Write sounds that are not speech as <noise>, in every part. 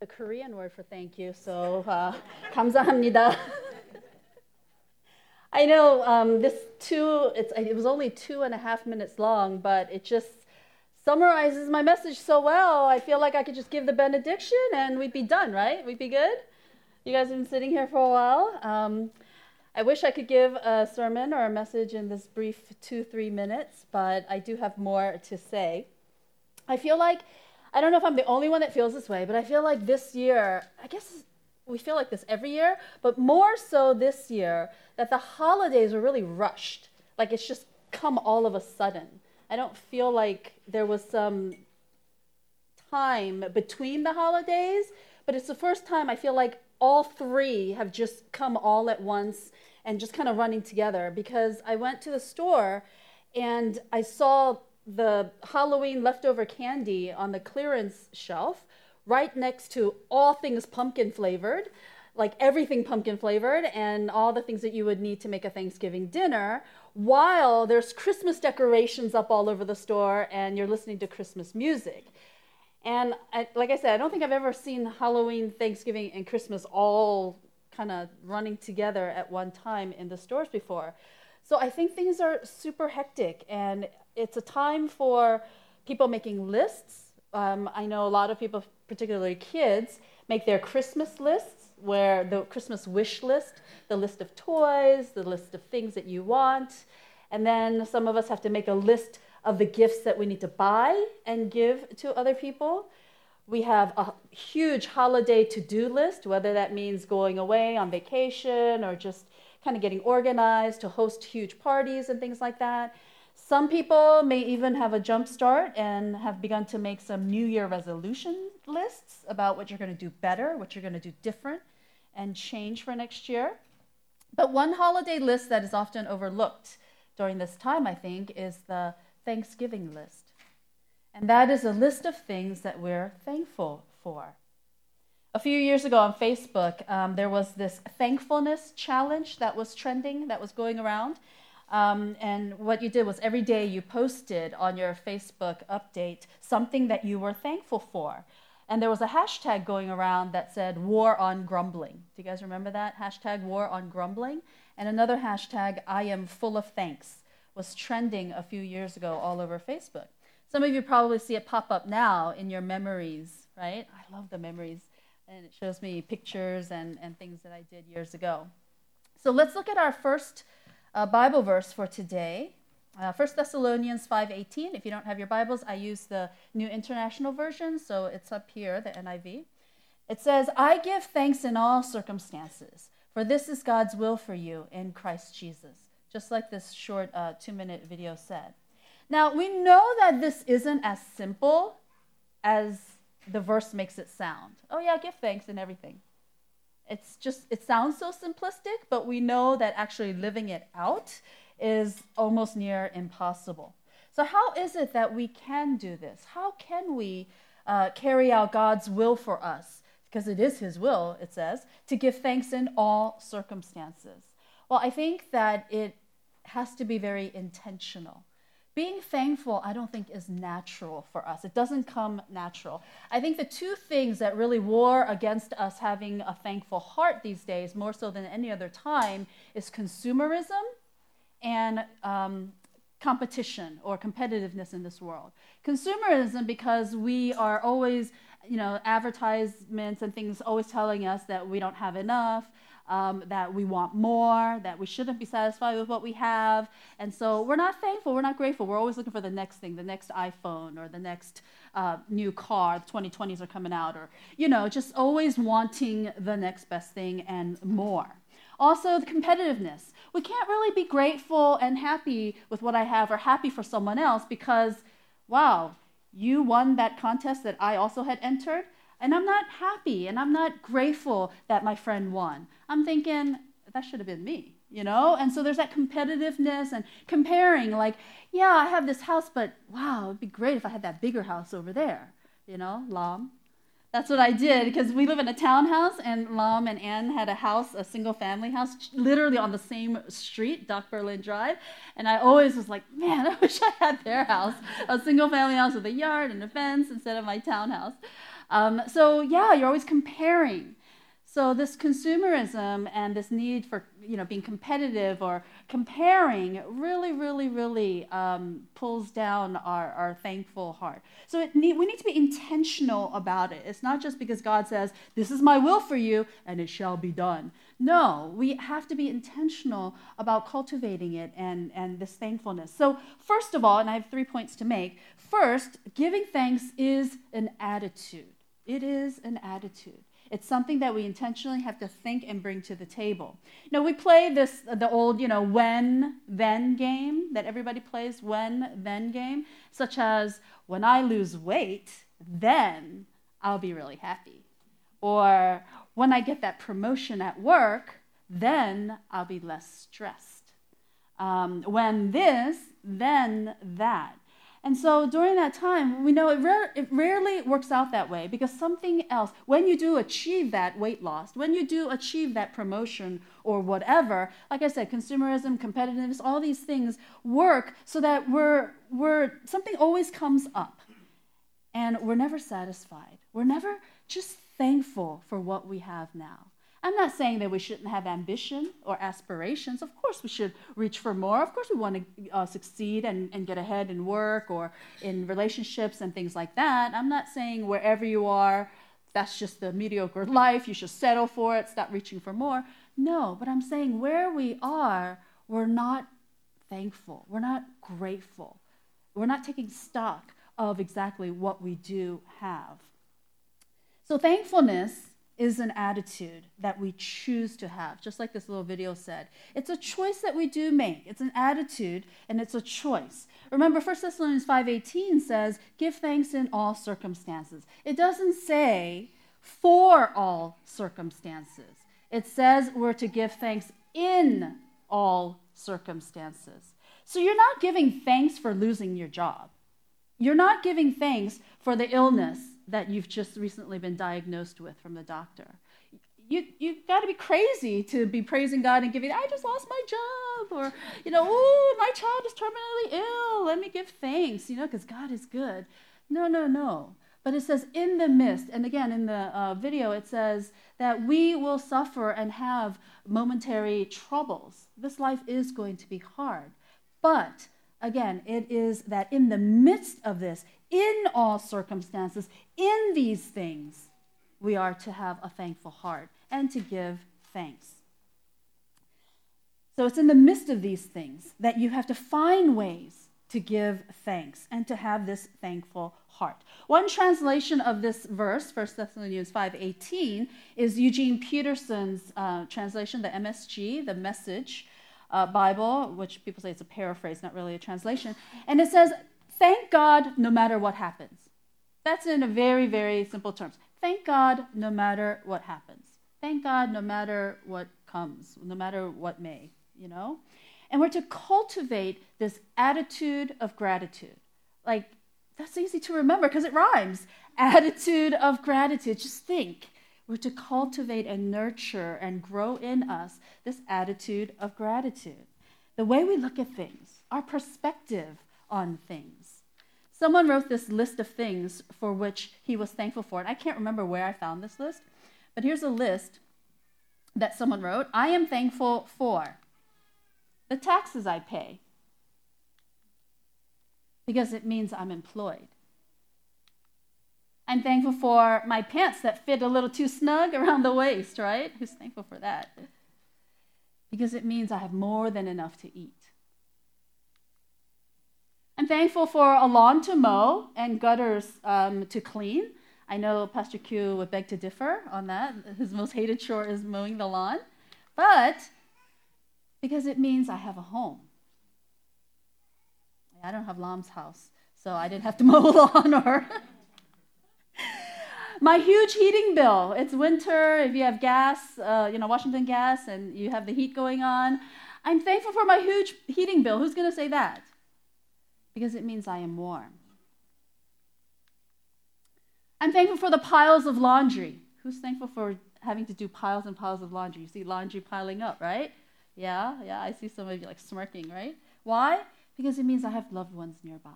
the Korean word for thank you. So uh, <laughs> 감사합니다. <laughs> I know um, this two. It's it was only two and a half minutes long, but it just summarizes my message so well. I feel like I could just give the benediction and we'd be done, right? We'd be good. You guys have been sitting here for a while. Um, I wish I could give a sermon or a message in this brief two three minutes, but I do have more to say. I feel like I don't know if I'm the only one that feels this way, but I feel like this year, I guess we feel like this every year, but more so this year, that the holidays were really rushed. Like it's just come all of a sudden. I don't feel like there was some time between the holidays, but it's the first time I feel like all three have just come all at once and just kind of running together because I went to the store and I saw the Halloween leftover candy on the clearance shelf right next to all things pumpkin flavored, like everything pumpkin flavored, and all the things that you would need to make a Thanksgiving dinner, while there's Christmas decorations up all over the store and you're listening to Christmas music. And I, like I said, I don't think I've ever seen Halloween, Thanksgiving, and Christmas all kind of running together at one time in the stores before. So I think things are super hectic, and it's a time for people making lists. Um, I know a lot of people, particularly kids, make their Christmas lists where the Christmas wish list, the list of toys, the list of things that you want. And then some of us have to make a list of the gifts that we need to buy and give to other people. We have a huge holiday to do list, whether that means going away on vacation or just kind of getting organized to host huge parties and things like that. Some people may even have a jump start and have begun to make some New Year resolution lists about what you're going to do better, what you're going to do different, and change for next year. But one holiday list that is often overlooked during this time, I think, is the Thanksgiving list. And that is a list of things that we're thankful for. A few years ago on Facebook, um, there was this thankfulness challenge that was trending, that was going around. Um, and what you did was every day you posted on your Facebook update something that you were thankful for. And there was a hashtag going around that said war on grumbling. Do you guys remember that? Hashtag war on grumbling. And another hashtag, I am full of thanks, was trending a few years ago all over Facebook. Some of you probably see it pop up now in your memories, right? I love the memories and it shows me pictures and, and things that I did years ago. So let's look at our first Bible verse for today. Uh, 1 Thessalonians 5.18. If you don't have your Bibles, I use the New International Version, so it's up here, the NIV. It says, I give thanks in all circumstances, for this is God's will for you in Christ Jesus. Just like this short uh, two minute video said. Now, we know that this isn't as simple as the verse makes it sound. Oh, yeah, give thanks and everything. It's just, it sounds so simplistic, but we know that actually living it out is almost near impossible. So, how is it that we can do this? How can we uh, carry out God's will for us? Because it is His will, it says, to give thanks in all circumstances. Well, I think that it has to be very intentional being thankful, I don't think is natural for us. It doesn't come natural. I think the two things that really war against us having a thankful heart these days, more so than any other time, is consumerism and um, competition or competitiveness in this world. Consumerism, because we are always, you know, advertisements and things always telling us that we don't have enough um, that we want more, that we shouldn't be satisfied with what we have. And so we're not thankful, we're not grateful. We're always looking for the next thing, the next iPhone or the next uh, new car. The 2020s are coming out, or, you know, just always wanting the next best thing and more. Also, the competitiveness. We can't really be grateful and happy with what I have or happy for someone else because, wow, you won that contest that I also had entered. And I'm not happy and I'm not grateful that my friend won. I'm thinking, that should have been me, you know? And so there's that competitiveness and comparing, like, yeah, I have this house, but wow, it'd be great if I had that bigger house over there, you know, Lam. That's what I did because we live in a townhouse, and Lam and Ann had a house, a single family house, literally on the same street, Dock Berlin Drive. And I always was like, man, <laughs> I wish I had their house, a single family house with a yard and a fence instead of my townhouse. Um, so yeah, you're always comparing. So this consumerism and this need for you know being competitive or comparing really, really, really um, pulls down our, our thankful heart. So need, we need to be intentional about it. It's not just because God says, "This is my will for you, and it shall be done." No, we have to be intentional about cultivating it and, and this thankfulness. So, first of all, and I have three points to make. First, giving thanks is an attitude. It is an attitude. It's something that we intentionally have to think and bring to the table. Now we play this the old, you know, when then game that everybody plays when then game, such as when I lose weight, then I'll be really happy. Or when I get that promotion at work, then I'll be less stressed. Um, when this, then that. And so during that time, we know it, rare, it rarely works out that way because something else, when you do achieve that weight loss, when you do achieve that promotion or whatever, like I said, consumerism, competitiveness, all these things work so that we're, we're something always comes up and we're never satisfied. We're never just thankful for what we have now. I'm not saying that we shouldn't have ambition or aspirations. Of course, we should reach for more. Of course, we want to uh, succeed and, and get ahead in work or in relationships and things like that. I'm not saying wherever you are, that's just the mediocre life. You should settle for it, stop reaching for more. No, but I'm saying where we are, we're not thankful. We're not grateful. We're not taking stock of exactly what we do have. So, thankfulness is an attitude that we choose to have, just like this little video said. It's a choice that we do make. It's an attitude and it's a choice. Remember 1 Thessalonians 5:18 says, "Give thanks in all circumstances." It doesn't say for all circumstances. It says we're to give thanks in all circumstances. So you're not giving thanks for losing your job. You're not giving thanks for the illness that you've just recently been diagnosed with from the doctor. You, you've got to be crazy to be praising God and giving, I just lost my job, or, you know, oh, my child is terminally ill. Let me give thanks, you know, because God is good. No, no, no. But it says, in the midst, and again in the uh, video, it says that we will suffer and have momentary troubles. This life is going to be hard. But again, it is that in the midst of this, in all circumstances, in these things, we are to have a thankful heart and to give thanks. So it's in the midst of these things that you have to find ways to give thanks and to have this thankful heart. One translation of this verse, 1 Thessalonians 5:18, is Eugene Peterson's uh, translation, the MSG, the Message uh, Bible, which people say it's a paraphrase, not really a translation. And it says, Thank God no matter what happens. That's in a very, very simple terms. Thank God no matter what happens. Thank God no matter what comes, no matter what may, you know? And we're to cultivate this attitude of gratitude. Like, that's easy to remember because it rhymes. Attitude of gratitude. Just think. We're to cultivate and nurture and grow in us this attitude of gratitude. The way we look at things, our perspective on things. Someone wrote this list of things for which he was thankful for. And I can't remember where I found this list, but here's a list that someone wrote I am thankful for the taxes I pay because it means I'm employed. I'm thankful for my pants that fit a little too snug around the waist, right? Who's thankful for that? Because it means I have more than enough to eat. I'm thankful for a lawn to mow and gutters um, to clean. I know Pastor Q would beg to differ on that. His most hated chore is mowing the lawn. But because it means I have a home. I don't have Lam's house, so I didn't have to <laughs> mow the lawn or. <laughs> My huge heating bill. It's winter. If you have gas, uh, you know, Washington gas, and you have the heat going on. I'm thankful for my huge heating bill. Who's going to say that? Because it means I am warm. I'm thankful for the piles of laundry. Who's thankful for having to do piles and piles of laundry? You see laundry piling up, right? Yeah, yeah, I see some of you like smirking, right? Why? Because it means I have loved ones nearby.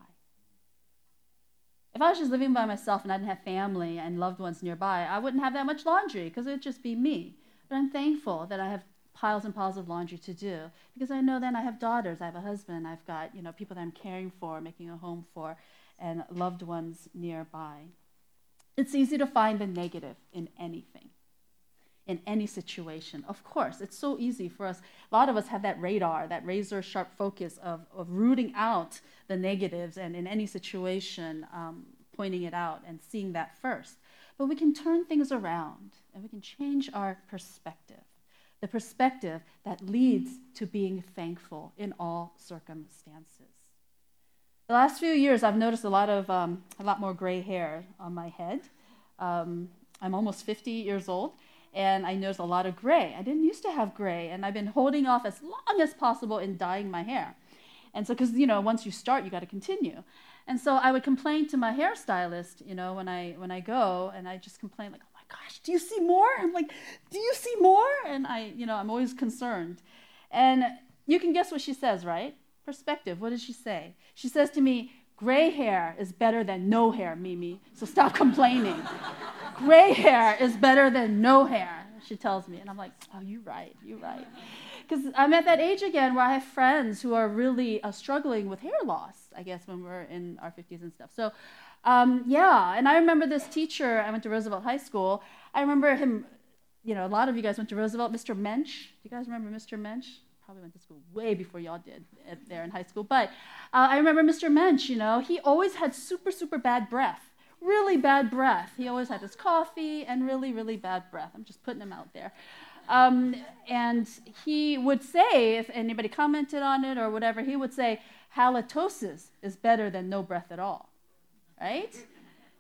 If I was just living by myself and I didn't have family and loved ones nearby, I wouldn't have that much laundry because it would just be me. But I'm thankful that I have piles and piles of laundry to do because I know then I have daughters, I have a husband, I've got you know people that I'm caring for, making a home for, and loved ones nearby. It's easy to find the negative in anything, in any situation. Of course, it's so easy for us. A lot of us have that radar, that razor sharp focus of, of rooting out the negatives and in any situation, um, pointing it out and seeing that first. But we can turn things around and we can change our perspective the perspective that leads to being thankful in all circumstances. The last few years, I've noticed a lot of um, a lot more gray hair on my head. Um, I'm almost 50 years old, and I noticed a lot of gray. I didn't used to have gray, and I've been holding off as long as possible in dyeing my hair. And so, because you know, once you start, you got to continue. And so, I would complain to my hairstylist, you know, when I when I go, and I just complain like, "Oh my gosh, do you see more?" I'm like, "Do you see more?" And I, you know, I'm always concerned. And you can guess what she says, right? perspective. What does she say? She says to me, Gray hair is better than no hair, Mimi, so stop complaining. <laughs> Gray hair is better than no hair, she tells me. And I'm like, oh, you're right, you're right. Because I'm at that age again where I have friends who are really uh, struggling with hair loss, I guess, when we're in our 50s and stuff. So, um, yeah, and I remember this teacher, I went to Roosevelt High School. I remember him, you know, a lot of you guys went to Roosevelt, Mr. Mensch. Do you guys remember Mr. Mensch? probably went to school way before y'all did there in high school. But uh, I remember Mr. Mensch, you know, he always had super, super bad breath, really bad breath. He always had his coffee and really, really bad breath. I'm just putting him out there. Um, and he would say, if anybody commented on it or whatever, he would say, halitosis is better than no breath at all, right? <laughs>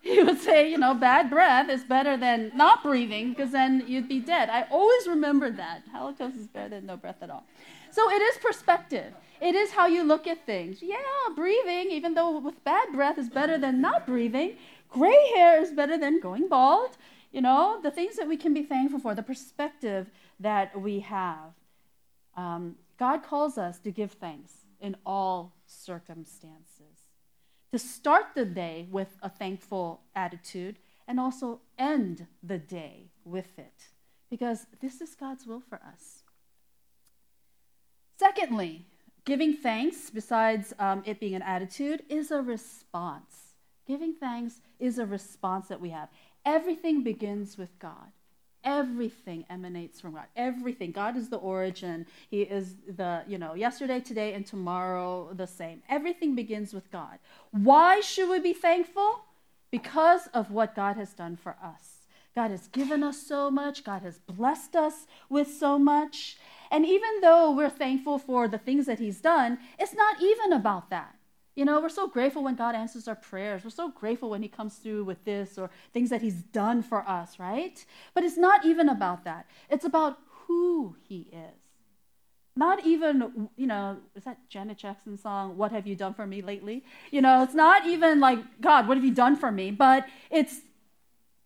He would say, you know, bad breath is better than not breathing because then you'd be dead. I always remember that. Halitosis is better than no breath at all. So it is perspective. It is how you look at things. Yeah, breathing, even though with bad breath is better than not breathing, gray hair is better than going bald. You know, the things that we can be thankful for, the perspective that we have. Um, God calls us to give thanks in all circumstances, to start the day with a thankful attitude and also end the day with it, because this is God's will for us. Secondly, giving thanks, besides um, it being an attitude, is a response. Giving thanks is a response that we have. Everything begins with God. Everything emanates from God. Everything. God is the origin. He is the, you know, yesterday, today, and tomorrow the same. Everything begins with God. Why should we be thankful? Because of what God has done for us. God has given us so much. God has blessed us with so much. And even though we're thankful for the things that He's done, it's not even about that. You know, we're so grateful when God answers our prayers. We're so grateful when He comes through with this or things that He's done for us, right? But it's not even about that. It's about who He is. Not even, you know, is that Janet Jackson song, What Have You Done For Me Lately? You know, it's not even like, God, what have you done for me? But it's,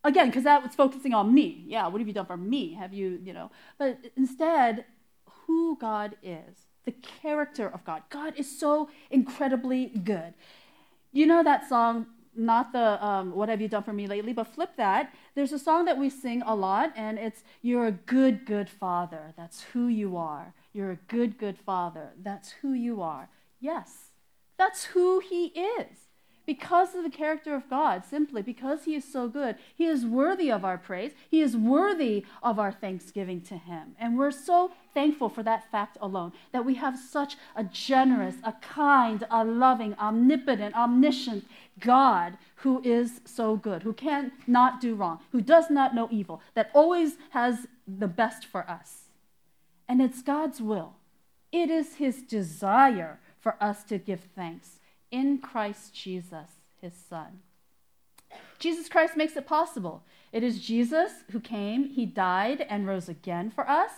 again, because that was focusing on me. Yeah, what have you done for me? Have you, you know, but instead, who God is, the character of God. God is so incredibly good. You know that song, not the um, What Have You Done For Me Lately, but flip that. There's a song that we sing a lot, and it's You're a good, good father. That's who you are. You're a good, good father. That's who you are. Yes, that's who he is because of the character of God, simply because He is so good. He is worthy of our praise. He is worthy of our thanksgiving to Him. And we're so thankful for that fact alone that we have such a generous, a kind, a loving, omnipotent, omniscient God who is so good, who can not do wrong, who does not know evil, that always has the best for us. And it's God's will. It is His desire for us to give thanks in Christ Jesus, his Son. Jesus Christ makes it possible. It is Jesus who came, he died, and rose again for us.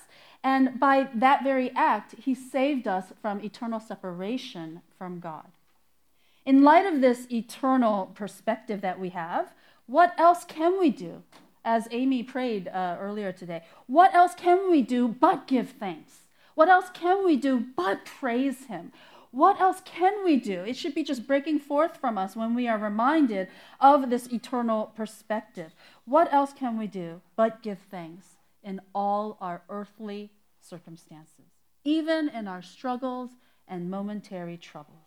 And by that very act, he saved us from eternal separation from God. In light of this eternal perspective that we have, what else can we do? As Amy prayed uh, earlier today, what else can we do but give thanks? What else can we do but praise him? What else can we do? It should be just breaking forth from us when we are reminded of this eternal perspective. What else can we do but give thanks in all our earthly circumstances, even in our struggles and momentary troubles?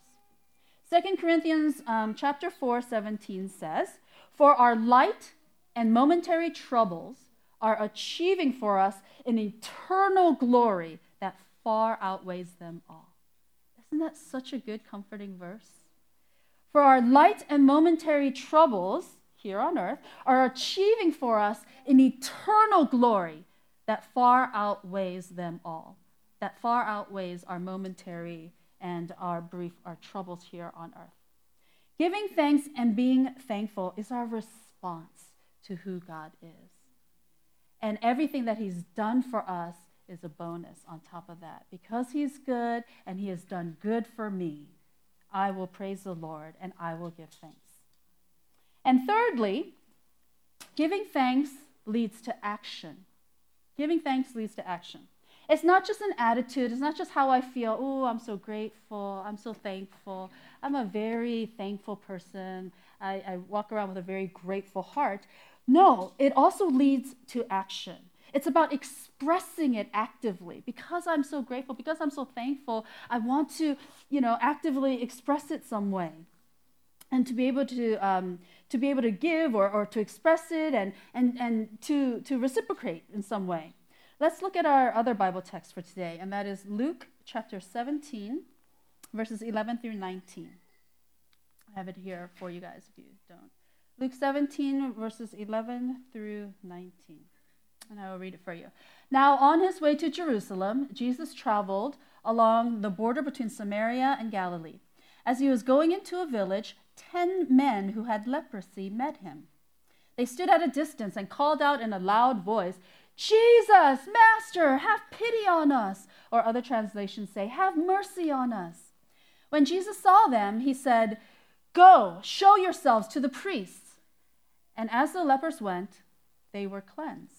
2 Corinthians um, chapter 4, 17 says, For our light and momentary troubles are achieving for us an eternal glory that far outweighs them all. Isn't that such a good, comforting verse? For our light and momentary troubles here on earth are achieving for us an eternal glory that far outweighs them all, that far outweighs our momentary and our brief, our troubles here on earth. Giving thanks and being thankful is our response to who God is. And everything that He's done for us is a bonus on top of that. Because He's good and He has done good for me, I will praise the Lord and I will give thanks. And thirdly, giving thanks leads to action. Giving thanks leads to action. It's not just an attitude, it's not just how I feel, oh, I'm so grateful, I'm so thankful. I'm a very thankful person. I, I walk around with a very grateful heart. No, it also leads to action. It's about expressing it actively. Because I'm so grateful, because I'm so thankful, I want to, you know, actively express it some way. And to be able to, um, to be able to give or, or to express it and, and, and to, to reciprocate in some way. Let's look at our other Bible text for today, and that is Luke chapter 17, verses 11 through 19. I have it here for you guys if you don't. Luke 17, verses 11 through 19 and I will read it for you. Now, on his way to Jerusalem, Jesus traveled along the border between Samaria and Galilee. As he was going into a village, ten men who had leprosy met him. They stood at a distance and called out in a loud voice, Jesus, Master, have pity on us. Or other translations say, Have mercy on us. When Jesus saw them, he said, Go, show yourselves to the priests. And as the lepers went, they were cleansed.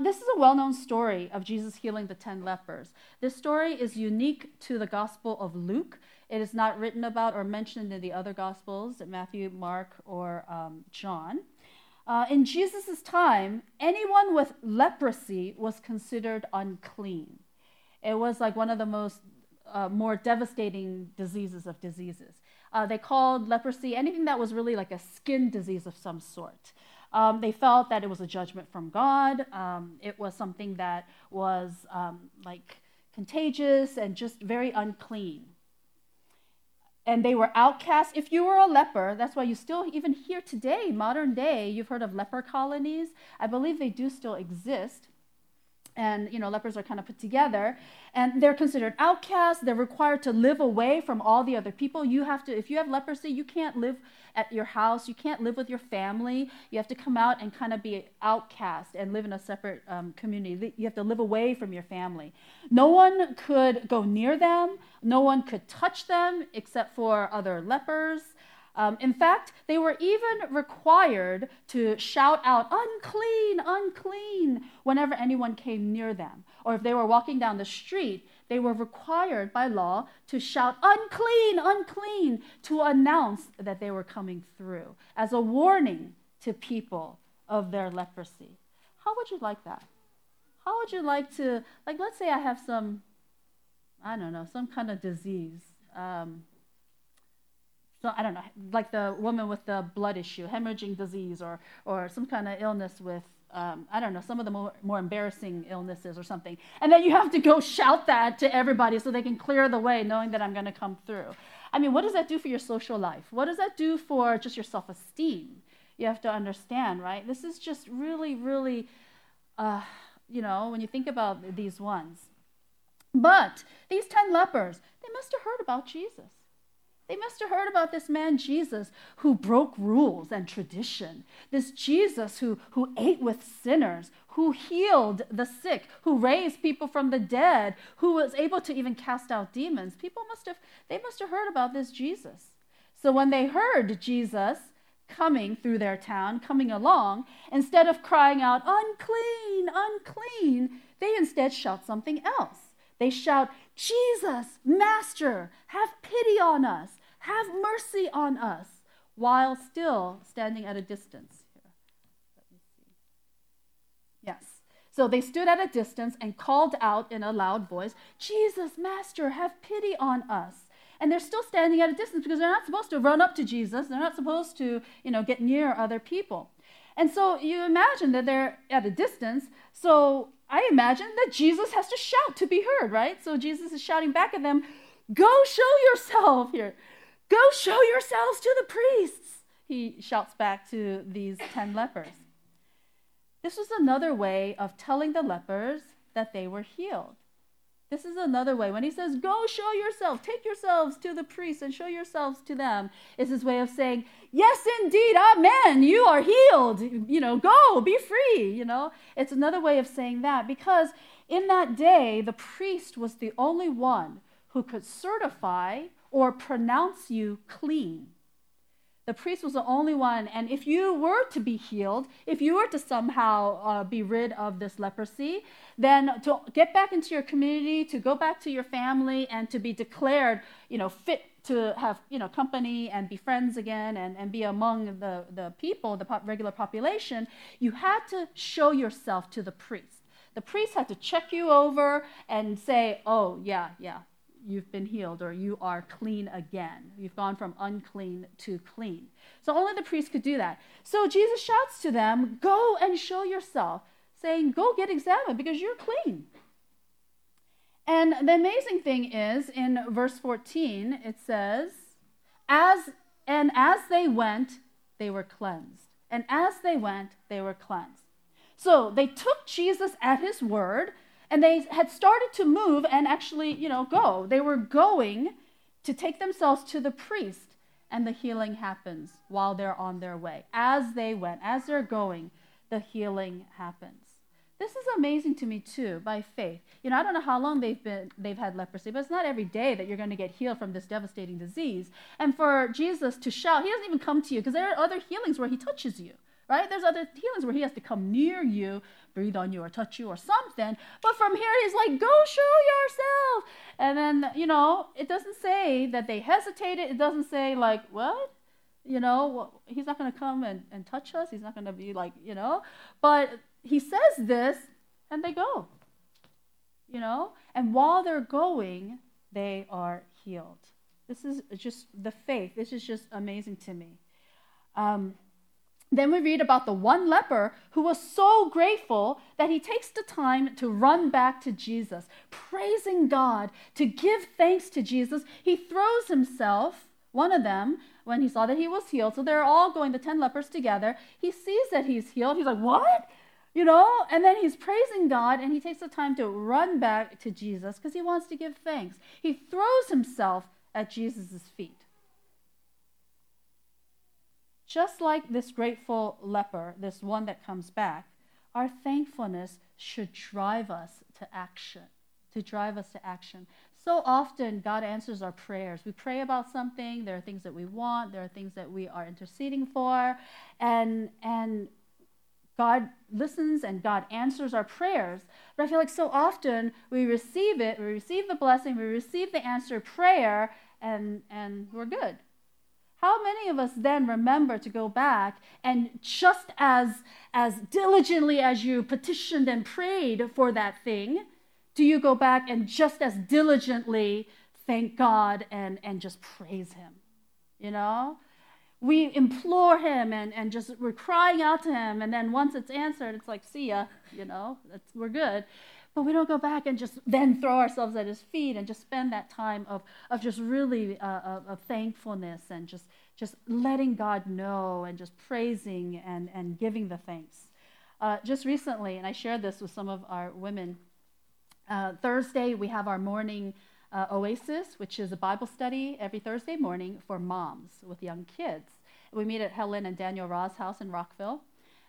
This is a well known story of Jesus healing the 10 lepers. This story is unique to the Gospel of Luke. It is not written about or mentioned in the other Gospels, Matthew, Mark, or um, John. Uh, in Jesus' time, anyone with leprosy was considered unclean. It was like one of the most uh, more devastating diseases of diseases. Uh, they called leprosy anything that was really like a skin disease of some sort. Um, they felt that it was a judgment from God. Um, it was something that was um, like contagious and just very unclean. And they were outcasts. If you were a leper, that's why you still, even here today, modern day, you've heard of leper colonies. I believe they do still exist and you know lepers are kind of put together and they're considered outcasts they're required to live away from all the other people you have to if you have leprosy you can't live at your house. You can't live with your family. You have to come out and kind of be outcast and live in a separate um, community. You have to live away from your family. No one could go near them. No one could touch them except for other lepers. Um, in fact, they were even required to shout out, unclean, unclean, whenever anyone came near them. Or if they were walking down the street, they were required by law to shout, unclean, unclean, to announce that they were coming through as a warning to people of their leprosy. How would you like that? How would you like to, like, let's say I have some, I don't know, some kind of disease. Um, so I don't know, like the woman with the blood issue, hemorrhaging disease, or or some kind of illness with um, I don't know, some of the more, more embarrassing illnesses or something. And then you have to go shout that to everybody so they can clear the way, knowing that I'm going to come through. I mean, what does that do for your social life? What does that do for just your self esteem? You have to understand, right? This is just really, really, uh, you know, when you think about these ones. But these 10 lepers, they must have heard about Jesus. They must have heard about this man Jesus who broke rules and tradition. This Jesus who, who ate with sinners, who healed the sick, who raised people from the dead, who was able to even cast out demons. People must have they must have heard about this Jesus. So when they heard Jesus coming through their town, coming along, instead of crying out, unclean, unclean, they instead shout something else. They shout, Jesus, Master, have pity on us. Have mercy on us, while still standing at a distance. Here, let me see. Yes. So they stood at a distance and called out in a loud voice, Jesus, Master, have pity on us. And they're still standing at a distance because they're not supposed to run up to Jesus. They're not supposed to, you know, get near other people. And so you imagine that they're at a distance. So I imagine that Jesus has to shout to be heard, right? So Jesus is shouting back at them, Go show yourself here. Go show yourselves to the priests, he shouts back to these 10 lepers. This was another way of telling the lepers that they were healed. This is another way. When he says, Go show yourself, take yourselves to the priests and show yourselves to them, is his way of saying, Yes, indeed, amen, you are healed. You know, go, be free. You know, it's another way of saying that because in that day, the priest was the only one who could certify or pronounce you clean. The priest was the only one, and if you were to be healed, if you were to somehow uh, be rid of this leprosy, then to get back into your community, to go back to your family, and to be declared, you know, fit to have, you know, company and be friends again and, and be among the, the people, the regular population, you had to show yourself to the priest. The priest had to check you over and say, oh, yeah, yeah, you've been healed or you are clean again. You've gone from unclean to clean. So only the priest could do that. So Jesus shouts to them, Go and show yourself, saying, Go get examined because you're clean. And the amazing thing is in verse 14, it says, As and as they went, they were cleansed. And as they went, they were cleansed. So they took Jesus at his word and they had started to move and actually, you know, go. They were going to take themselves to the priest, and the healing happens while they're on their way. As they went, as they're going, the healing happens. This is amazing to me too, by faith. You know, I don't know how long they've been they've had leprosy, but it's not every day that you're going to get healed from this devastating disease. And for Jesus to shout, he doesn't even come to you because there are other healings where he touches you right? There's other healings where he has to come near you, breathe on you, or touch you, or something. But from here, he's like, go show yourself. And then, you know, it doesn't say that they hesitated. It doesn't say, like, what? You know, he's not going to come and, and touch us. He's not going to be like, you know. But he says this, and they go. You know? And while they're going, they are healed. This is just the faith. This is just amazing to me. Um, then we read about the one leper who was so grateful that he takes the time to run back to Jesus, praising God, to give thanks to Jesus. He throws himself, one of them, when he saw that he was healed. So they're all going, the 10 lepers together. He sees that he's healed. He's like, What? You know? And then he's praising God and he takes the time to run back to Jesus because he wants to give thanks. He throws himself at Jesus' feet. Just like this grateful leper, this one that comes back, our thankfulness should drive us to action, to drive us to action. So often, God answers our prayers. We pray about something, there are things that we want, there are things that we are interceding for, and, and God listens and God answers our prayers. But I feel like so often we receive it, we receive the blessing, we receive the answered prayer, and, and we're good. How many of us then remember to go back and just as, as diligently as you petitioned and prayed for that thing, do you go back and just as diligently thank God and, and just praise Him? You know? We implore Him and, and just we're crying out to Him, and then once it's answered, it's like, see ya, you know, we're good. But we don't go back and just then throw ourselves at his feet and just spend that time of, of just really uh, of, of thankfulness and just, just letting God know and just praising and, and giving the thanks. Uh, just recently, and I shared this with some of our women, uh, Thursday we have our morning uh, Oasis, which is a Bible study every Thursday morning for moms with young kids. We meet at Helen and Daniel Ra's house in Rockville.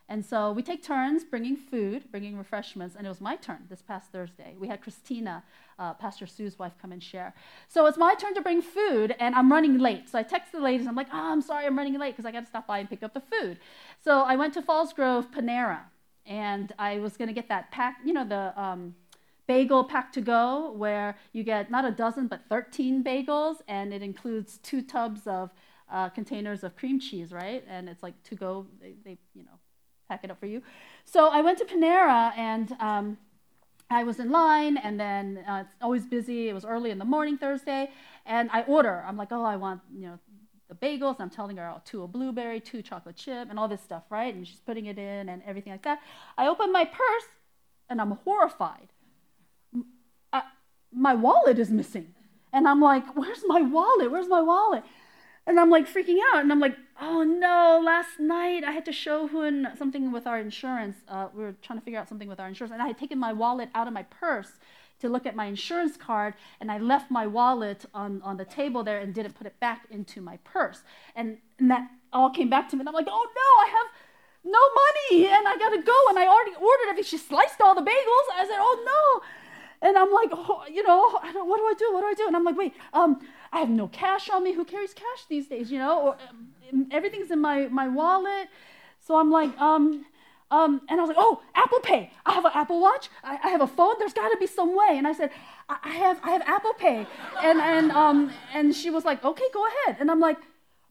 And so we take turns bringing food, bringing refreshments, and it was my turn this past Thursday. We had Christina, uh, Pastor Sue's wife, come and share. So it's my turn to bring food, and I'm running late. So I text the ladies, I'm like, oh, I'm sorry, I'm running late because I got to stop by and pick up the food. So I went to Falls Grove Panera, and I was going to get that pack, you know, the um, bagel pack to go, where you get not a dozen, but 13 bagels, and it includes two tubs of uh, containers of cream cheese, right? And it's like to go, they, they you know, pack it up for you. So I went to Panera and um, I was in line, and then uh, it's always busy. It was early in the morning Thursday, and I order. I'm like, oh, I want you know the bagels. I'm telling her, oh, two a blueberry, two chocolate chip, and all this stuff, right? And she's putting it in and everything like that. I open my purse, and I'm horrified. I, my wallet is missing, and I'm like, where's my wallet? Where's my wallet? And I'm like freaking out. And I'm like, oh no, last night I had to show Hun something with our insurance. Uh, we were trying to figure out something with our insurance. And I had taken my wallet out of my purse to look at my insurance card. And I left my wallet on, on the table there and didn't put it back into my purse. And, and that all came back to me. And I'm like, oh no, I have no money and I gotta go. And I already ordered everything. She sliced all the bagels. I said, oh no. And I'm like, oh, you know, what do I do? What do I do? And I'm like, wait, um, I have no cash on me. Who carries cash these days? You know, or, um, everything's in my, my wallet. So I'm like, um, um, and I was like, oh, Apple Pay. I have an Apple Watch. I, I have a phone. There's got to be some way. And I said, I, I, have, I have Apple Pay. And, and, um, and she was like, okay, go ahead. And I'm like,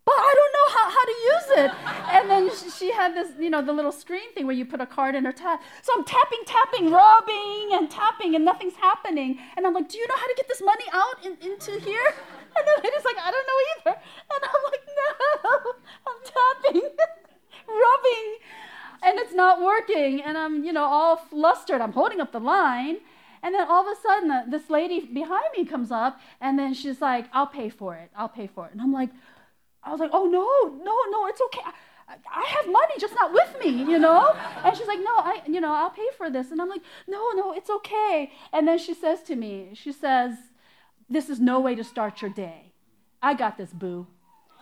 but I don't know how, how to use it. And then she had this, you know, the little screen thing where you put a card in her tap. So I'm tapping, tapping, rubbing and tapping, and nothing's happening. And I'm like, do you know how to get this money out in, into here? <laughs> And the lady's like, I don't know either. And I'm like, no, <laughs> I'm tapping, <laughs> rubbing, and it's not working. And I'm, you know, all flustered. I'm holding up the line. And then all of a sudden, this lady behind me comes up, and then she's like, I'll pay for it. I'll pay for it. And I'm like, I was like, oh, no, no, no, it's okay. I, I have money, just not with me, you know? And she's like, no, I, you know, I'll pay for this. And I'm like, no, no, it's okay. And then she says to me, she says, this is no way to start your day. I got this, boo.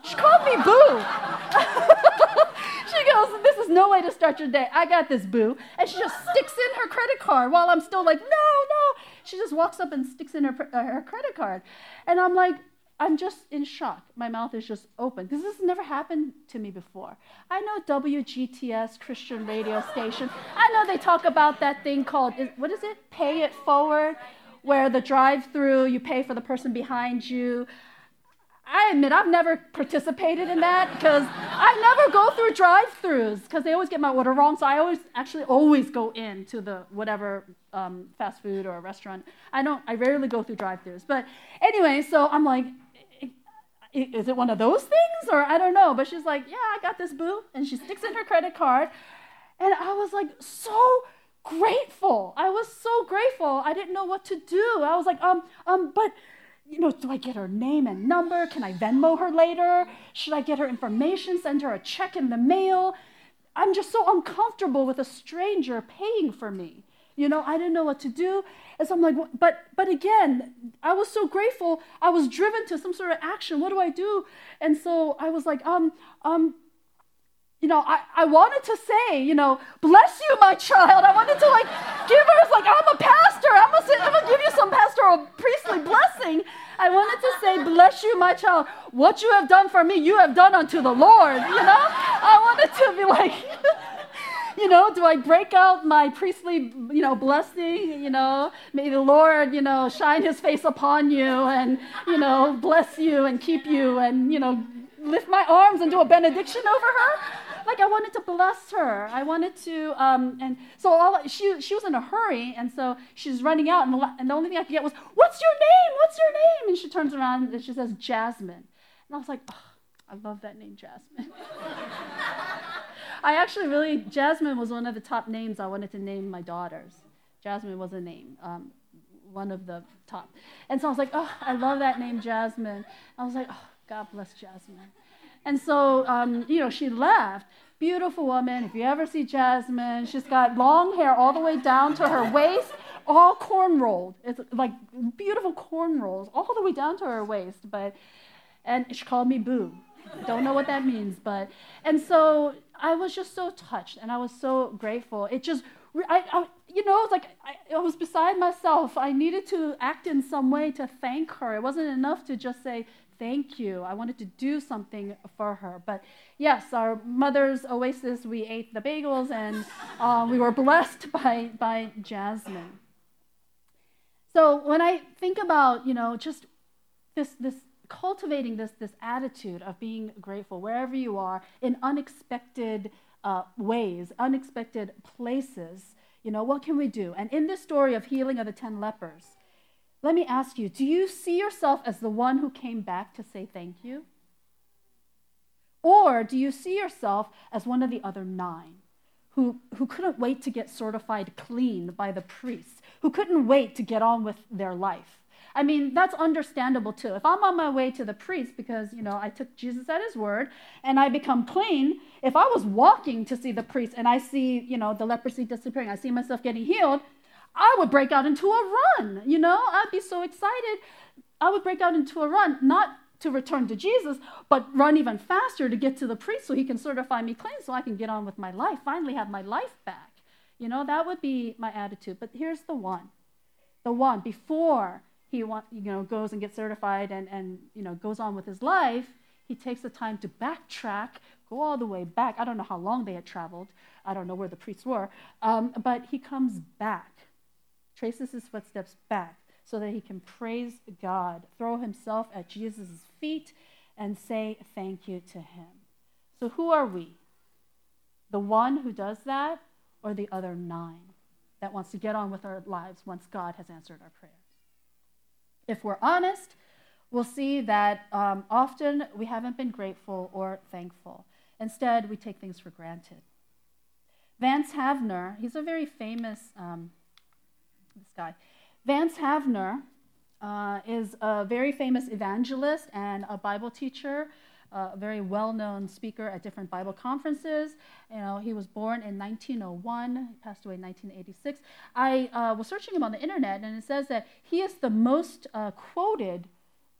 She called me boo. <laughs> she goes, This is no way to start your day. I got this, boo. And she just sticks in her credit card while I'm still like, No, no. She just walks up and sticks in her, uh, her credit card. And I'm like, I'm just in shock. My mouth is just open because this has never happened to me before. I know WGTS Christian radio station. I know they talk about that thing called what is it? Pay it forward, where the drive-through you pay for the person behind you. I admit I've never participated in that because I never go through drive-throughs because they always get my order wrong. So I always actually always go into the whatever um, fast food or restaurant. I don't. I rarely go through drive-throughs. But anyway, so I'm like, is it one of those things or I don't know. But she's like, yeah, I got this boo. And she sticks in her credit card. And I was like, so grateful. I was so grateful. I didn't know what to do. I was like, um, um, but you know, do I get her name and number? Can I Venmo her later? Should I get her information, send her a check in the mail? I'm just so uncomfortable with a stranger paying for me. You know, I didn't know what to do. And so I'm like, but but again, I was so grateful. I was driven to some sort of action. What do I do? And so I was like, um, um, you know, I, I wanted to say, you know, bless you, my child. I wanted to like give her, like, I'm a pastor. I'm gonna, say, I'm gonna give you some pastoral priestly blessing. I wanted to say, bless you, my child. What you have done for me, you have done unto the Lord, you know? I wanted to be like, <laughs> you know, do I break out my priestly, you know, blessing? You know, may the Lord, you know, shine his face upon you and, you know, bless you and keep you and, you know, lift my arms and do a benediction over her. Like I wanted to bless her. I wanted to, um, and so all, she, she was in a hurry, and so she's running out, and the, and the only thing I could get was, "What's your name? What's your name?" And she turns around and she says, "Jasmine," and I was like, oh, "I love that name, Jasmine." <laughs> I actually really, Jasmine was one of the top names I wanted to name my daughters. Jasmine was a name, um, one of the top. And so I was like, oh, I love that name, Jasmine. I was like, oh, God bless Jasmine. And so, um, you know, she left. Beautiful woman. If you ever see Jasmine, she's got long hair all the way down to her waist, all cornrowed. It's like beautiful cornrows all the way down to her waist. But and she called me Boo. Don't know what that means, but and so I was just so touched and I was so grateful. It just I, I you know, it's like I, I was beside myself. I needed to act in some way to thank her. It wasn't enough to just say thank you. I wanted to do something for her. But yes, our mother's oasis, we ate the bagels and um, <laughs> we were blessed <laughs> by, by Jasmine. So when I think about, you know, just this, this cultivating this, this attitude of being grateful wherever you are in unexpected uh, ways, unexpected places, you know, what can we do? And in this story of healing of the 10 lepers, let me ask you do you see yourself as the one who came back to say thank you? Or do you see yourself as one of the other nine who, who couldn't wait to get certified clean by the priests, who couldn't wait to get on with their life? I mean, that's understandable too. If I'm on my way to the priest because, you know, I took Jesus at his word and I become clean, if I was walking to see the priest and I see, you know, the leprosy disappearing, I see myself getting healed, I would break out into a run, you know? I'd be so excited. I would break out into a run, not to return to Jesus, but run even faster to get to the priest so he can certify me clean so I can get on with my life, finally have my life back. You know, that would be my attitude. But here's the one the one before he want, you know, goes and gets certified and, and you know, goes on with his life, he takes the time to backtrack, go all the way back. I don't know how long they had traveled. I don't know where the priests were. Um, but he comes back, traces his footsteps back so that he can praise God, throw himself at Jesus' feet, and say thank you to him. So, who are we? The one who does that, or the other nine that wants to get on with our lives once God has answered our prayers? If we're honest, we'll see that um, often we haven't been grateful or thankful. Instead, we take things for granted. Vance Havner, he's a very famous, um, this guy. Vance Havner uh, is a very famous evangelist and a Bible teacher a very well-known speaker at different Bible conferences. You know, he was born in 1901, he passed away in 1986. I uh, was searching him on the internet, and it says that he is the most uh, quoted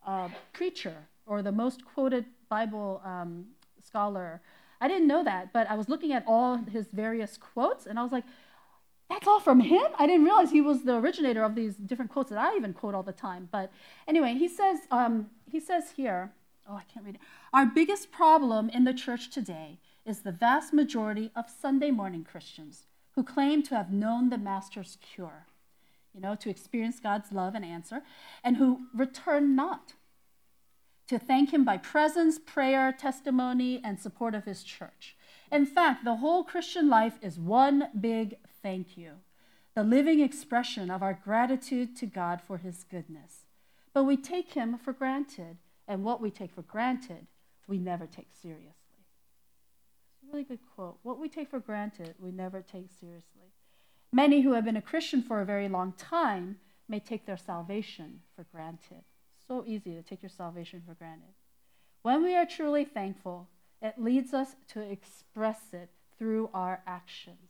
uh, preacher or the most quoted Bible um, scholar. I didn't know that, but I was looking at all his various quotes, and I was like, that's all from him? I didn't realize he was the originator of these different quotes that I even quote all the time. But anyway, he says, um, he says here, oh, I can't read it. Our biggest problem in the church today is the vast majority of Sunday morning Christians who claim to have known the Master's cure, you know, to experience God's love and answer, and who return not to thank Him by presence, prayer, testimony, and support of His church. In fact, the whole Christian life is one big thank you, the living expression of our gratitude to God for His goodness. But we take Him for granted and what we take for granted, we never take seriously. It's a really good quote. What we take for granted, we never take seriously. Many who have been a Christian for a very long time may take their salvation for granted. So easy to take your salvation for granted. When we are truly thankful, it leads us to express it through our actions.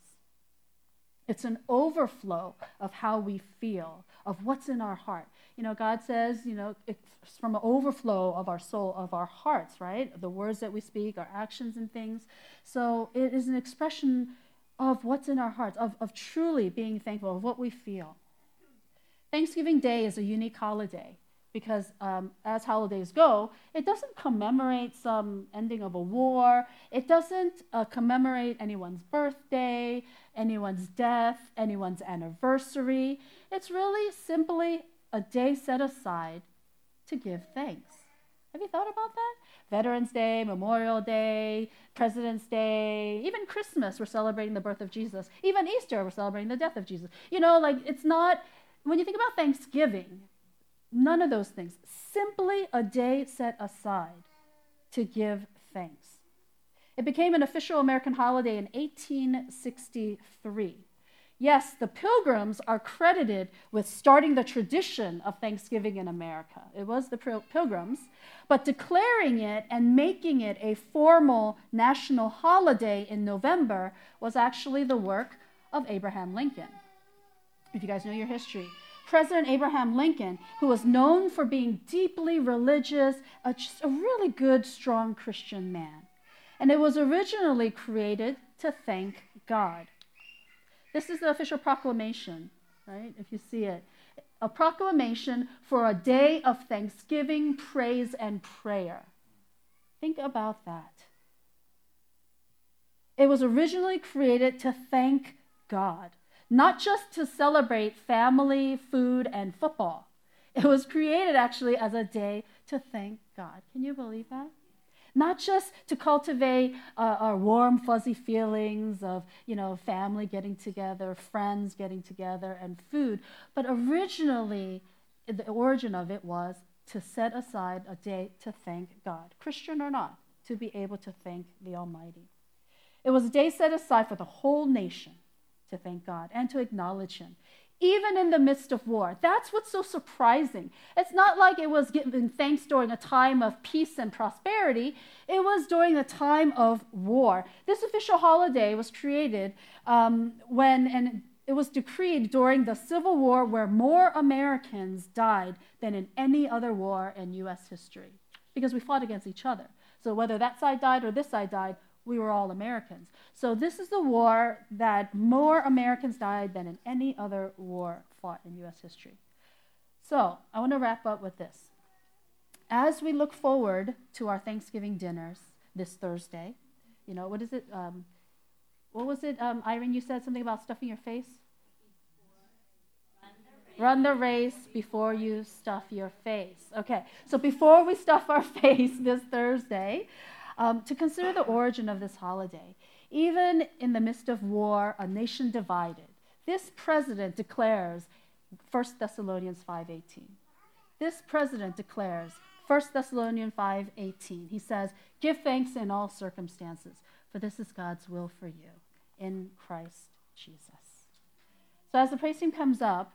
It's an overflow of how we feel, of what's in our heart. You know, God says, you know, it's from an overflow of our soul, of our hearts, right? The words that we speak, our actions and things. So it is an expression of what's in our hearts, of, of truly being thankful, of what we feel. Thanksgiving Day is a unique holiday because um, as holidays go, it doesn't commemorate some ending of a war. It doesn't uh, commemorate anyone's birthday, anyone's death, anyone's anniversary. It's really simply a day set aside to give thanks. Have you thought about that? Veterans Day, Memorial Day, President's Day, even Christmas, we're celebrating the birth of Jesus. Even Easter, we're celebrating the death of Jesus. You know, like it's not, when you think about Thanksgiving, None of those things. Simply a day set aside to give thanks. It became an official American holiday in 1863. Yes, the Pilgrims are credited with starting the tradition of Thanksgiving in America. It was the Pilgrims, but declaring it and making it a formal national holiday in November was actually the work of Abraham Lincoln. if you guys know your history. President Abraham Lincoln, who was known for being deeply religious, a, just a really good, strong Christian man. And it was originally created to thank God. This is the official proclamation, right? If you see it. A proclamation for a day of thanksgiving, praise, and prayer. Think about that. It was originally created to thank God, not just to celebrate family, food, and football. It was created actually as a day to thank God. Can you believe that? Not just to cultivate uh, our warm, fuzzy feelings of, you know, family getting together, friends getting together, and food, but originally, the origin of it was to set aside a day to thank God, Christian or not, to be able to thank the Almighty. It was a day set aside for the whole nation to thank God and to acknowledge Him, even in the midst of war. That's what's so surprising. It's not like it was given thanks during a time of peace and prosperity, it was during a time of war. This official holiday was created um, when, and it was decreed during the Civil War where more Americans died than in any other war in U.S. history because we fought against each other. So whether that side died or this side died, we were all Americans. So this is the war that more Americans died than in any other war fought in U.S. history. So I want to wrap up with this. As we look forward to our Thanksgiving dinners this Thursday, you know, what is it? Um, what was it, um, Irene? You said something about stuffing your face? Run the race before you stuff your face. Okay, so before we stuff our <laughs> face this Thursday, um, to consider the origin of this holiday. Even in the midst of war, a nation divided, this president declares 1 Thessalonians 5:18. This president declares 1 Thessalonians 5:18. He says, "Give thanks in all circumstances, for this is God's will for you in Christ Jesus." So as the praise team comes up,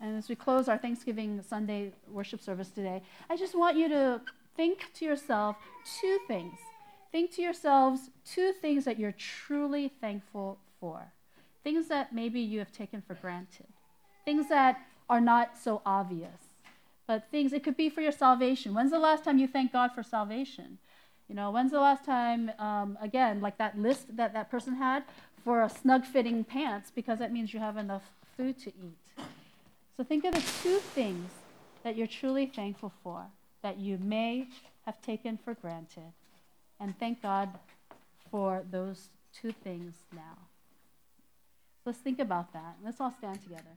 and as we close our Thanksgiving Sunday worship service today, I just want you to think to yourself two things. Think to yourselves two things that you're truly thankful for. Things that maybe you have taken for granted. Things that are not so obvious. But things, it could be for your salvation. When's the last time you thanked God for salvation? You know, when's the last time, um, again, like that list that that person had for a snug fitting pants because that means you have enough food to eat? So think of the two things that you're truly thankful for that you may have taken for granted. And thank God for those two things now. Let's think about that. Let's all stand together.